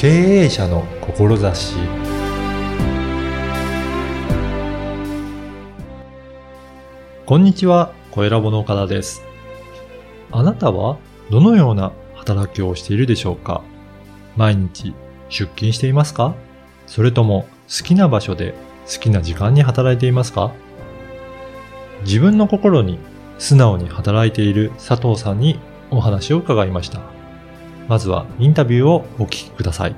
経営者の志こんにちは、小ラボの岡田です。あなたはどのような働きをしているでしょうか？毎日出勤していますか？それとも好きな場所で好きな時間に働いていますか？自分の心に素直に働いている佐藤さんにお話を伺いました。まずはインタビューをお聞きください。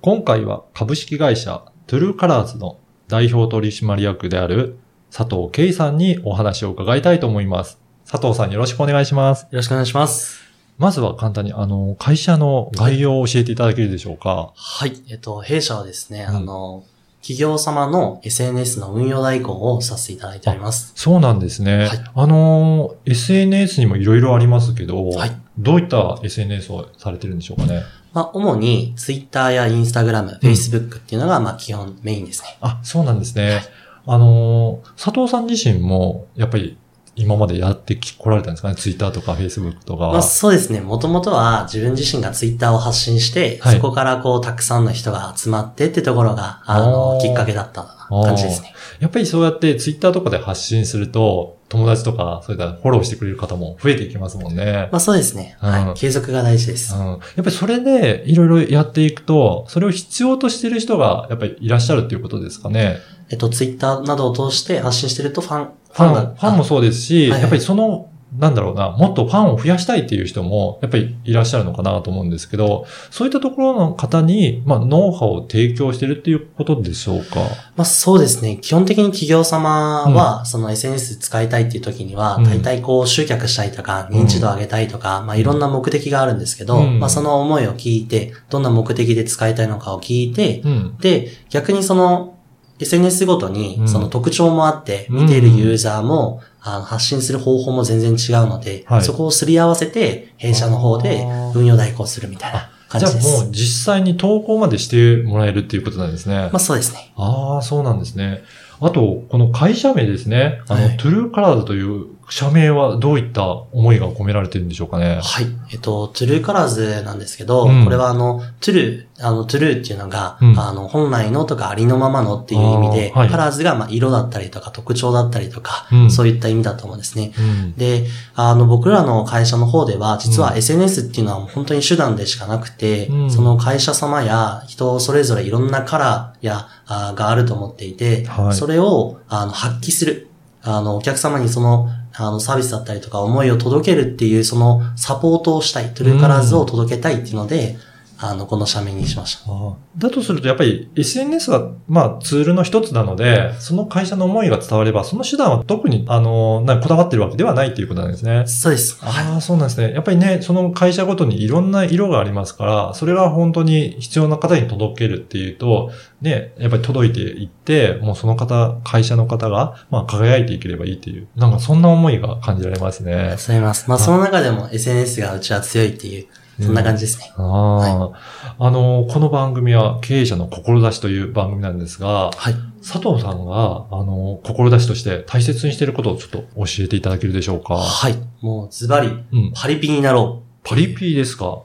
今回は株式会社トゥルーカラーズの代表取締役である佐藤圭さんにお話を伺いたいと思います。佐藤さんよろしくお願いします。よろしくお願いします。まずは簡単にあの、会社の概要を教えていただけるでしょうか。はい。えっと、弊社はですね、うんあの、企業様の SNS の運用代行をさせていただいております。そうなんですね。はいあの、SNS にもいろいろありますけど、はいどういった SNS をされてるんでしょうかね？まあ、主に Twitter や Instagram、Facebook っていうのが、まあ、基本メインですね。あ、そうなんですね。あのー、佐藤さん自身も、やっぱり今までやってき来られたんですかね？ツイッターとかフェイスブックとか。まあ、そうですね。もともとは自分自身が Twitter を発信して、はいそこからこう、たくさんの人が集まってってところが、ああの、ーきっかけだった感じですね。やっぱりそうやってツイッターとかで発信すると、友達とか、そういったフォローしてくれる方も増えていきますもんね。まあ、そうですね。うんはい。継続が大事です。うん、やっぱりそれでいろいろやっていくと、それを必要としている人がやっぱりいらっしゃるっていうことですかね？えっと、Twitter などを通して発信してるとファン、フファン、がファンもそうですし、やっぱりその、なんだろうな、もっとファンを増やしたいっていう人も、やっぱりいらっしゃるのかなと思うんですけど、そういったところの方に、まあ、ノウハウを提供してるっていうことでしょうか？まあそうですね。基本的に企業様は、その SNS 使いたいっていう時には、うん大体こう集客したいとか、認知度上げたいとか、まあいろんな目的があるんですけど、うんまあその思いを聞いて、どんな目的で使いたいのかを聞いて、うん。で、逆にその SNS ごとにうんその特徴もあって、うん見ているユーザーも、あの発信する方法も全然違うので、はいそこをすり合わせて、弊社の方で運用代行するみたいな感じゃあじです。もう実際に投稿までしてもらえるっていうことなんですね。まあそうですね。ああ、そうなんですね。あと、この会社名ですね。あの、はい True Colors という社名はどういった思いが込められてるんでしょうかね。はい。えっと、 True Colors なんですけど、うんこれはあの、トゥルー、あの、 true っていうのが、うんあの、本来のとかありのままのっていう意味で、はい colors がまあ色だったりとか特徴だったりとか、うんそういった意味だと思うんですね。うん。で、あの、僕らの会社の方では、実はうん SNS っていうのはもう本当に手段でしかなくて、うんその会社様や人それぞれいろんなカラーや、あーがあると思っていて、はいそれを、あの、発揮する。あの、お客様にその、あの、サービスだったりとか思いを届けるっていう、その、サポートをしたい、トゥルーカラーズを届けたいっていうので、あの、この社名にしました。だとすると、やっぱり SNS は、まあ、ツールの一つなので、その会社の思いが伝われば、その手段は特に、あの、なこだわってるわけではないっていうことなんですね。そうです。はい。ああ、そうなんですね。やっぱりね、その会社ごとにいろんな色がありますから、それが本当に必要な方に届けるっていうと、ね、やっぱり届いていって、もうその方、会社の方が、まあ、輝いていければいいっていう、なんかそんな思いが感じられますねありがとう。ございます。まあ、その中でも SNS がうちは強いっていう、そんな感じですね。ああ、あの、この番組は経営者の志という番組なんですが、はい。佐藤さんが、あの、志として大切にしていることをちょっと教えていただけるでしょうか？はい。もう、ズバリ、うん。パリピになろパリピですか？う。はい。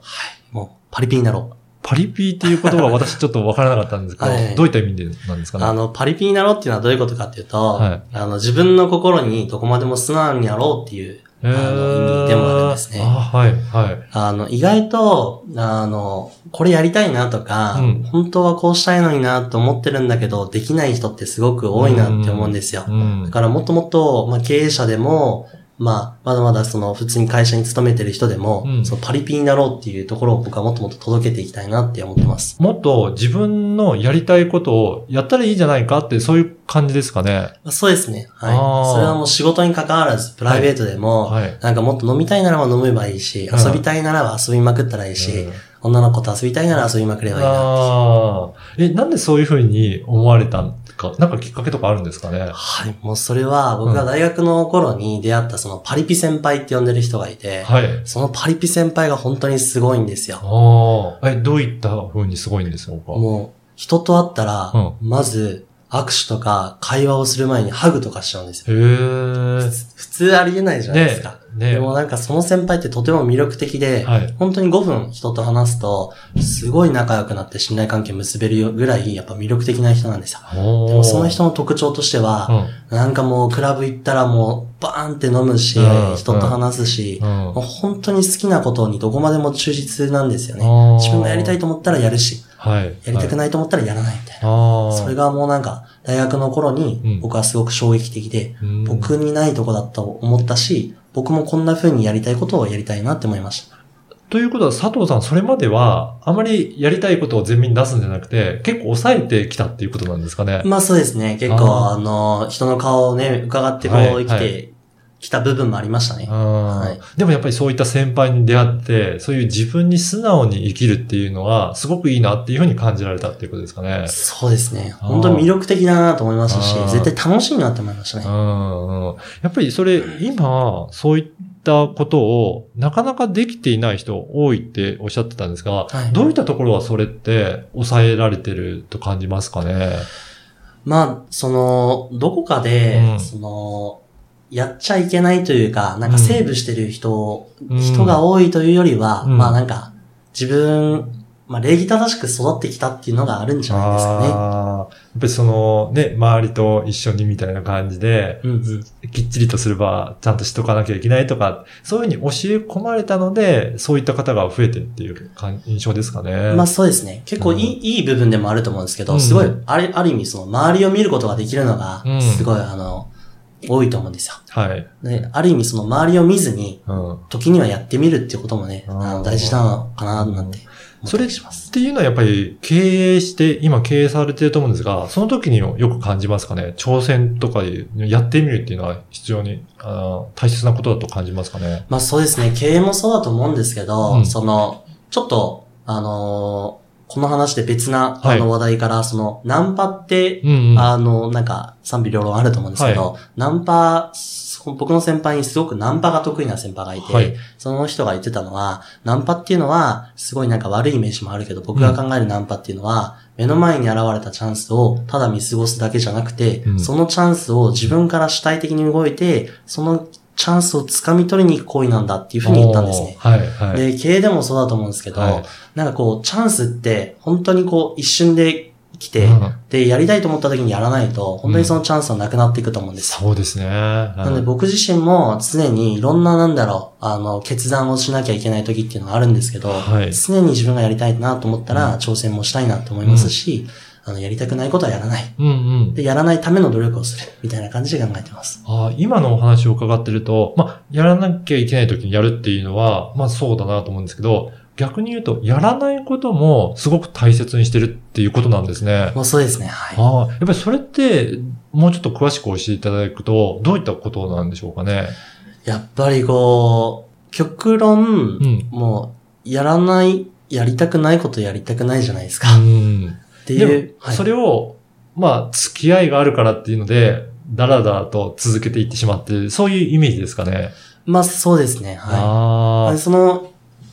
もう、パリピになろう。パリピっていう言葉は私ちょっとわからなかったんですけど、はいどういった意味でなんですかね？あの、パリピになろうっていうのはどういうことかっていうと、はいあの、自分の心にどこまでも素直になろうっていう、あの意味でもあるんですねあはい、はい。あの、意外と、あの、これやりたいなとか、うん本当はこうしたいのになと思ってるんだけど、できない人ってすごく多いなって思うんですよ。うんだ。からもっともっと、まあ、経営者でも、まあ、まだまだその普通に会社に勤めてる人でも、うんそのパリピになろうっていうところを僕はもっともっと届けていきたいなって思ってます。もっと自分のやりたいことをやったらいいんじゃないかって、そういう感じですかね。まあそうですね。はい。それはもう仕事に関わらず、プライベートでも、はい。なんかもっと飲みたいならば飲めばいいし、うん遊びたいならば遊びまくったらいいし、うん女の子と遊びたいなら遊びまくればいいな。ああ。え、なんでそういうふうに思われたんか、なんかきっかけとかあるんですかね？はい。もうそれは僕が大学の頃に出会ったそのパリピ先輩って呼んでる人がいて、はい。そのパリピ先輩が本当にすごいんですよ。ああ。え、どういった風にすごいんですかもう人と会ったら、うまず、握手とか会話をする前にハグとかしちゃうんですよ。へー。普通ありえないじゃないですか。ねでもなんかその先輩ってとても魅力的で、はい。本当に5分人と話すと、すごい仲良くなって信頼関係結べるぐらい、やっぱ魅力的な人なんですよ。ででもその人の特徴としては、うん。なんかもうクラブ行ったらもうバーンって飲むし、うん人と話すし、うんもう本当に好きなことにどこまでも忠実なんですよね。自分がやりたいと思ったらやるし、はい。やりたくい。ないと思ったらやらないみたいな。それがもうなんか、大学の頃うんに僕はすごく衝撃的で、うん、僕にないとこだと思ったし、僕もこんな風にやりたいことをやりたいなって思いました。ということは、佐藤さん、それまでは、あまりやりたいことを前面に出すんじゃなくて、結構抑えてきたっていうことなんですかね。まあそうですね。結構、ああの、人の顔をね、伺ってこうはい生きてきた部分もありましたね。うんいでもやっぱりそういった先輩に出会って、そういう自分に素直に生きるっていうのは、すごくいいなっていうふうに感じられたっていうことですかね。そうですね。本当に魅力的だなと思いましたし絶対楽しいなって思いましたね。うんうんやっぱりそれ、今、そういったことを、なかなかできていない人多いっておっしゃってたんですが、はいどういったところはそれって抑えられてると感じますかね？まあ、その、どこかで、うんその、やっちゃいけないというか、なんかセーブしてる人、うん人が多いというよりは、うんまあなんか、自分、まあ礼儀正しく育ってきたっていうのがあるんじゃないですかね。ああ、やっぱりそのね、周りと一緒にみたいな感じで、うんうん。きっちりとすればちゃんとしとかなきゃいけないとか、そういうふうに教え込まれたので、そういった方が増えてるっていう感印象ですかね。まあそうですね。結構いい,、いい部分でもあると思うんですけど、うんすごい、ある、ある意味その周りを見ることができるのがうん、すごい、あの、多いと思うんですよ。はい。で、ある意味その周りを見ずに、うん。時にはやってみるっていうこともね、あの大事なのかな、なんて思ったりします。っていうのはやっぱり経営して、今経営されてると思うんですが、その時によく感じますかね？挑戦とかやってみるっていうのは必要に、あの大切なことだと感じますかね？まあそうですね、経営もそうだと思うんですけど、うんその、ちょっと、あのーこの話で別な、はい。あの話題から、その、ナンパって、うんうん。あの、なんか、賛否両論あると思うんですけど、ナンパ、そ僕の先輩にすごくナンパが得意な先輩がいて、はい。その人が言ってたのは、ナンパっていうのは、すごいなんか悪いイメージもあるけど、僕が考えるナンパっていうのは、目の前に現れたチャンスをただ見過ごすだけじゃなくて、うん。そのチャンスを自分から主体的に動いて、そのチャンスを掴み取りに行く行為なんだっていうふうに言ったんですね。はい、はい。で、経営でもそうだと思うんですけど、はいなんかこう、チャンスって、本当にこう、一瞬で来て、うんで、やりたいと思った時にやらないと、本当にそのチャンスはなくなっていくと思うんですよ。そうですね。ななので僕自身も常にいろんななんだろう、あの、決断をしなきゃいけない時っていうのがあるんですけど、はい常に自分がやりたいなと思ったら、うん挑戦もしたいなと思いますし、あの、やりたくないことはやらない。うんうん。で、やらないための努力をする。みたいな感じで考えてます。あー今のお話を伺ってると、まあ、やらなきゃいけない時にやるっていうのは、まあそうだなと思うんですけど、逆に言うと、やらないこともすごく大切にしてるっていうことなんですね。もうそうですね。はい。ああ、やっぱりそれって、もうちょっと詳しく教えていただくと、どういったことなんでしょうかね？やっぱりこう、極論、うん。もう、やらない、やりたくないことやりたくないじゃないですうか。ていう。、はいそれを、まあ、付き合いがあるからっていうので、だらだらと続けていってしまって、そういうイメージですかね。まあそうですね。はい。ああ。その、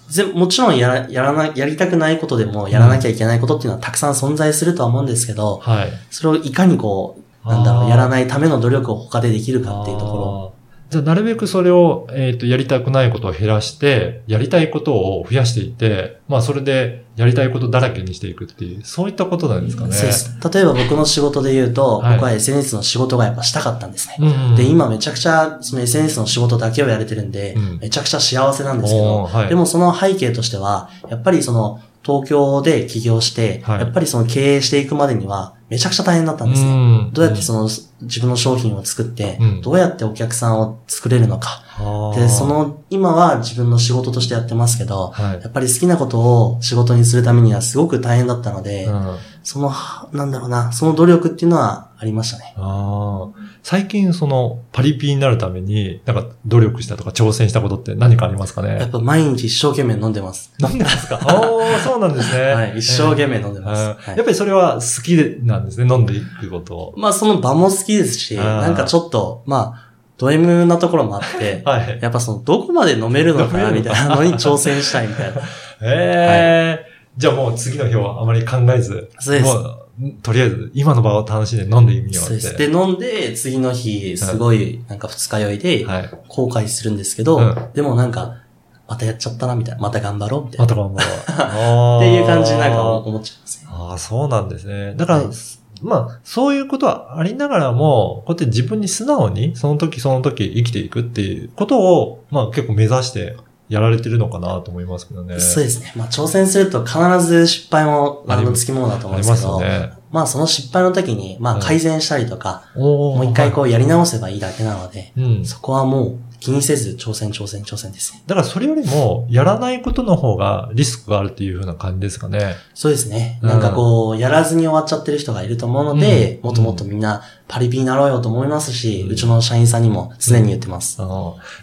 ぜ、もちろんやら、やらな、やりたくないことでもやらなきゃいけないことっていうのはたくさん存在するとは思うんですけど、はい。それをいかにこう、なんだろう、やらないための努力を他でできるかっていうところ。じゃあ、なるべくそれを、えっ、と、やりたくないことを減らして、やりたいことを増やしていって、まあ、それで、やりたいことだらけにしていくっていう、そういったことなんですかね。そうです。例えば僕の仕事で言うと、はい僕は SNS の仕事がやっぱしたかったんですね。うんうん、で、今めちゃくちゃその SNS の仕事だけをやれてるんで、うんめちゃくちゃ幸せなんですけど、はいでもその背景としては、やっぱりその東京で起業して、はいやっぱりその経営していくまでにはめちゃくちゃ大変だったんですね。うんどうやってその自分の商品を作って、うんどうやってお客さんを作れるのか。で、そ、の、今は自分の仕事としてやってますけど、はいや。っぱり好きなことを仕事にするためにはすごく大変だったので、うんその、はなんだろうな、その努力っていうのはありましたね。ああ。最近そのパリピになるために、なんか努力したとか挑戦したことって何かありますかやっねぱ毎日一生懸命飲んでます。なんでですか？おー、そうなんですね。はい、一生懸命飲んでます。あはいーやっぱりそれは好きなんですね、飲んでいくことを。まあその場も好きですし、なんかちょっと、まあ、ド M なところもあって、はい。やっぱその、どこまで飲めるのかなみたいなのに挑戦したいみたいな。ええじゃあもう次の日はあまり考えず。そうですとりあえず今の場を楽しんで飲んでみようって。そうです。で、飲んで、次の日、すごい、なんか二日酔いで、はい。後悔するんですけど、うんでもなんか、またやっちゃったな、みたいな。また頑張ろう、みたいな。また頑張ろう。っていう感じになんか思っちゃいますね。ああ、そうなんですね。だから、はいまあ、そういうことはありながらも、こうやって自分に素直に、その時その時生きていくっていうことを、まあ結構目指してやられてるのかなと思いますけどね。そうですね。まあ挑戦すると必ず失敗も、あの、つきものだと思うんですけど、ありますよねまあその失敗の時に、まあ改善したりとか、おーもう一回こうやり直せばいいだけなので、うん。そこはもう気にせず挑戦挑戦挑戦ですね。だからそれよりも、やらないことの方がリスクがあるっていう風な感じですかね。そうですね。うんなんかこう、やらずに終わっちゃってる人がいると思うので、うんもっともっとみんなパリピになろうよと思いますし、ううんちの社員さんにも常に言ってます。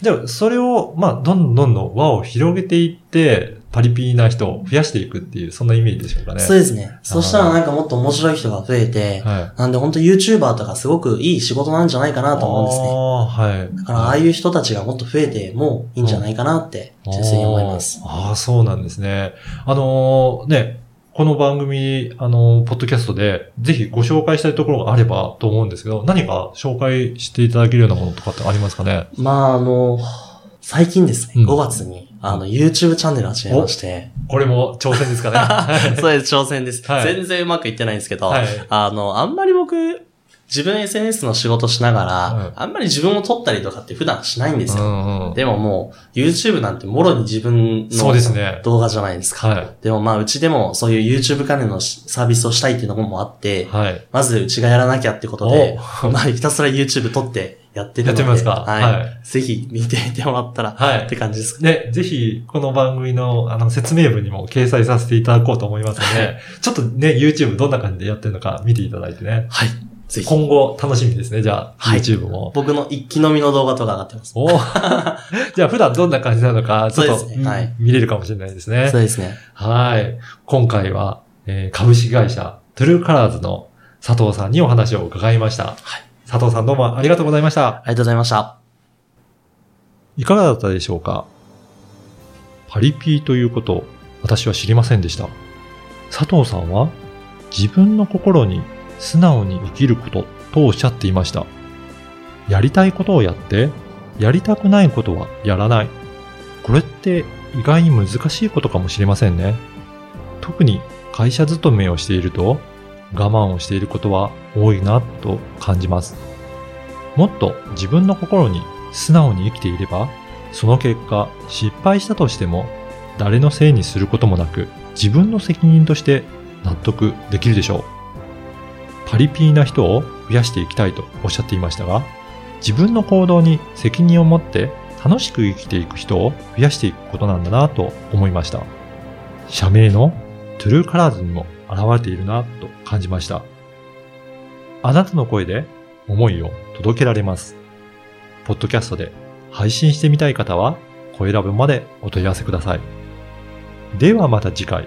じゃあ、それを、まあ、どんどんどんどん輪を広げていって、パリピな人を増やしていくっていう、そんなイメージでしょうかね。そうですね。そしたらなんかもっと面白い人が増えて、はい。なんで本当 YouTuber とかすごくいい仕事なんじゃないかなと思うんですね。ああ、はい。だからああいう人たちがもっと増えてもいいんじゃないかなって、純粋に思います。ああ、そうなんですね。あのーね、この番組、あのーポッドキャストで、ぜひご紹介したいところがあればと思うんですけど、何か紹介していただけるようなものとかってありますかね？まああの、最近ですね、うん5月に、あの、YouTube チャンネル始めまして、これも挑戦ですかねはい そうです、挑戦です。はい全然うまくいってないんですけど、はいあの、あんまり僕、自分 SNS の仕事しながら、うんあんまり自分を撮ったりとかって普段しないんですよ。うんうん。でももう、YouTube なんてもろに自分そうのですね。動画じゃないですか。はい。でもまあ、うちでもそういう YouTube 関連のサービスをしたいっていうのもあって、はい。まずうちがやらなきゃってことで、まあ、ひたすら YouTube 撮ってやってるので。やってみますか？はい。はいぜひ見ていてもらったら、はいって感じですか？ね。ね、ぜひ、この番組の、あの、説明文にも掲載させていただこうと思いますので、ちょっとね、YouTube どんな感じでやってるのか見ていただいてね。はい。ぜひ。今後楽しみですね、じゃあ、はい YouTube も。僕の一気飲みの動画とか上がってます。お じゃあ、普段どんな感じなのか、ちょっと、ねはい見れるかもしれないですねそう。ですね。はい。今回は、えー株式会社、トゥルーカラーズの佐藤さんにお話を伺いました。はい。佐藤さんどうもありがとうございました。ありがとうございました。いかがだったでしょうか？パリピーということ、私は知りませんでした。佐藤さんは、自分の心に素直に生きることとおっしゃっていました。やりたいことをやって、やりたくないことはやらない。これって意外に難しいことかもしれませんね。特に会社勤めをしていると、我慢をしていることは多いなと感じます。もっと自分の心に素直に生きていれば、その結果失敗したとしても、誰のせいにすることもなく、自分の責任として納得できるでしょう。パリピーな人を増やしていきたいとおっしゃっていましたが、自分の行動に責任を持って楽しく生きていく人を増やしていくことなんだなと思いました。社名のトゥルーカラーズにも現れているなと感じました。あなたの声で思いを届けられます。ポッドキャストで配信してみたい方は、声ラブまでお問い合わせください。ではまた次回。